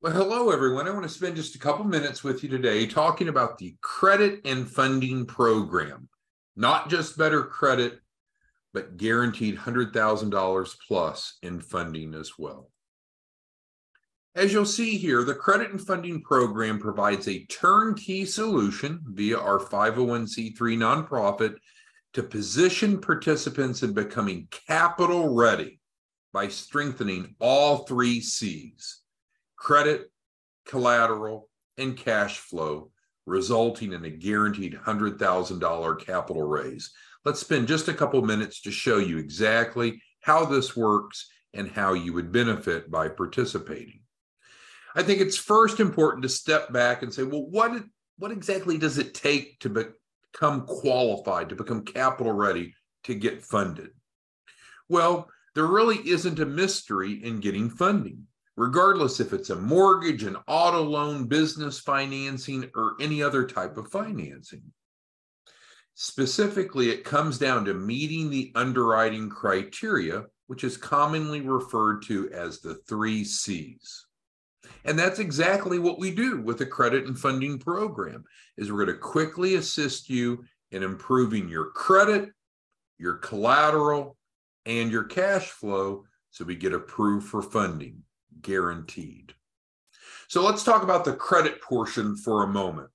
Well, hello, everyone. I want to spend just a couple minutes with you today talking about the credit and funding program. Not just better credit, but guaranteed $100,000 plus in funding as well. As you'll see here, the credit and funding program provides a turnkey solution via our 501c3 nonprofit to position participants in becoming capital ready by strengthening all three C's credit, collateral, and cash flow, resulting in a guaranteed $100,000 capital raise. Let's spend just a couple minutes to show you exactly how this works and how you would benefit by participating. I think it's first important to step back and say, well, what, what exactly does it take to become qualified, to become capital ready to get funded? Well, there really isn't a mystery in getting funding regardless if it's a mortgage, an auto loan, business financing, or any other type of financing. Specifically, it comes down to meeting the underwriting criteria, which is commonly referred to as the three C's. And that's exactly what we do with the credit and funding program is we're going to quickly assist you in improving your credit, your collateral, and your cash flow so we get approved for funding guaranteed. So let's talk about the credit portion for a moment.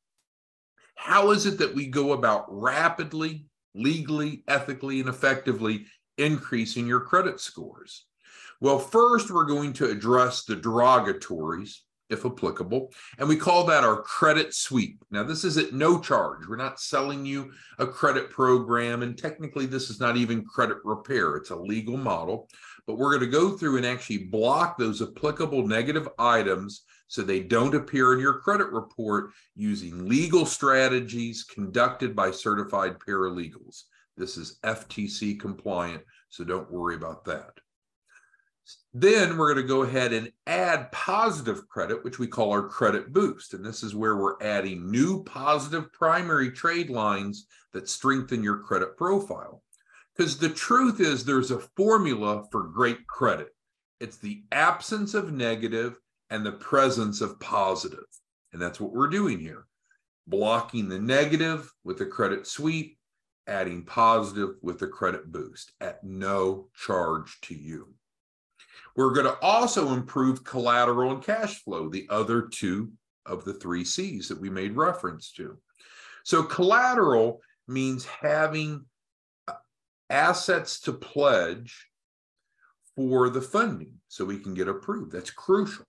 How is it that we go about rapidly, legally, ethically, and effectively increasing your credit scores? Well, first, we're going to address the derogatories, if applicable, and we call that our credit sweep. Now, this is at no charge. We're not selling you a credit program, and technically, this is not even credit repair. It's a legal model but we're going to go through and actually block those applicable negative items so they don't appear in your credit report using legal strategies conducted by certified paralegals. This is FTC compliant, so don't worry about that. Then we're going to go ahead and add positive credit, which we call our credit boost. And this is where we're adding new positive primary trade lines that strengthen your credit profile. Because the truth is, there's a formula for great credit it's the absence of negative and the presence of positive. And that's what we're doing here blocking the negative with a credit sweep, adding positive with a credit boost at no charge to you. We're going to also improve collateral and cash flow, the other two of the three C's that we made reference to. So, collateral means having uh, assets to pledge for the funding so we can get approved. That's crucial.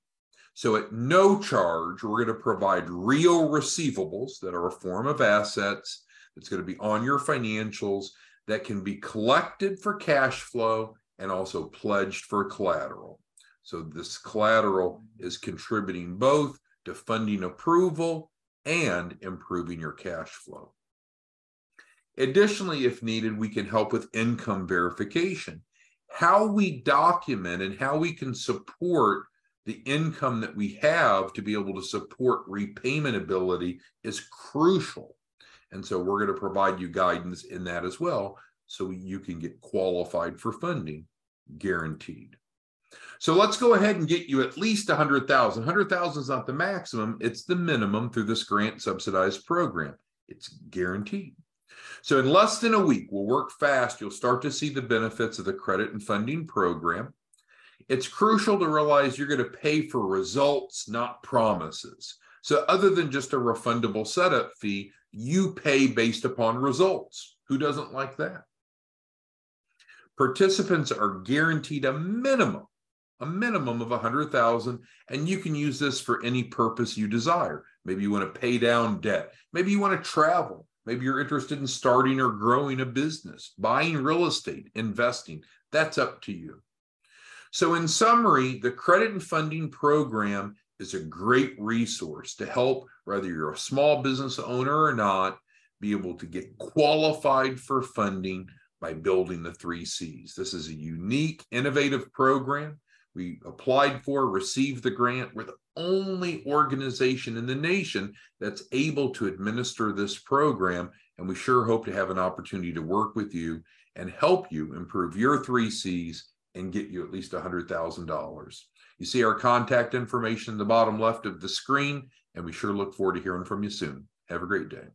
So, at no charge, we're going to provide real receivables that are a form of assets that's going to be on your financials that can be collected for cash flow and also pledged for collateral. So, this collateral is contributing both to funding approval and improving your cash flow. Additionally, if needed, we can help with income verification. How we document and how we can support the income that we have to be able to support repayment ability is crucial. And so we're going to provide you guidance in that as well so you can get qualified for funding guaranteed. So let's go ahead and get you at least 100,000. 100,000 is not the maximum, it's the minimum through this grant subsidized program. It's guaranteed. So, in less than a week, we'll work fast. You'll start to see the benefits of the credit and funding program. It's crucial to realize you're going to pay for results, not promises. So, other than just a refundable setup fee, you pay based upon results. Who doesn't like that? Participants are guaranteed a minimum, a minimum of 100,000 and you can use this for any purpose you desire. Maybe you want to pay down debt. Maybe you want to travel. Maybe you're interested in starting or growing a business, buying real estate, investing. That's up to you. So, in summary, the credit and funding program is a great resource to help, whether you're a small business owner or not, be able to get qualified for funding by building the three C's. This is a unique, innovative program. We applied for, received the grant. We're the only organization in the nation that's able to administer this program. And we sure hope to have an opportunity to work with you and help you improve your three C's and get you at least $100,000. You see our contact information in the bottom left of the screen, and we sure look forward to hearing from you soon. Have a great day.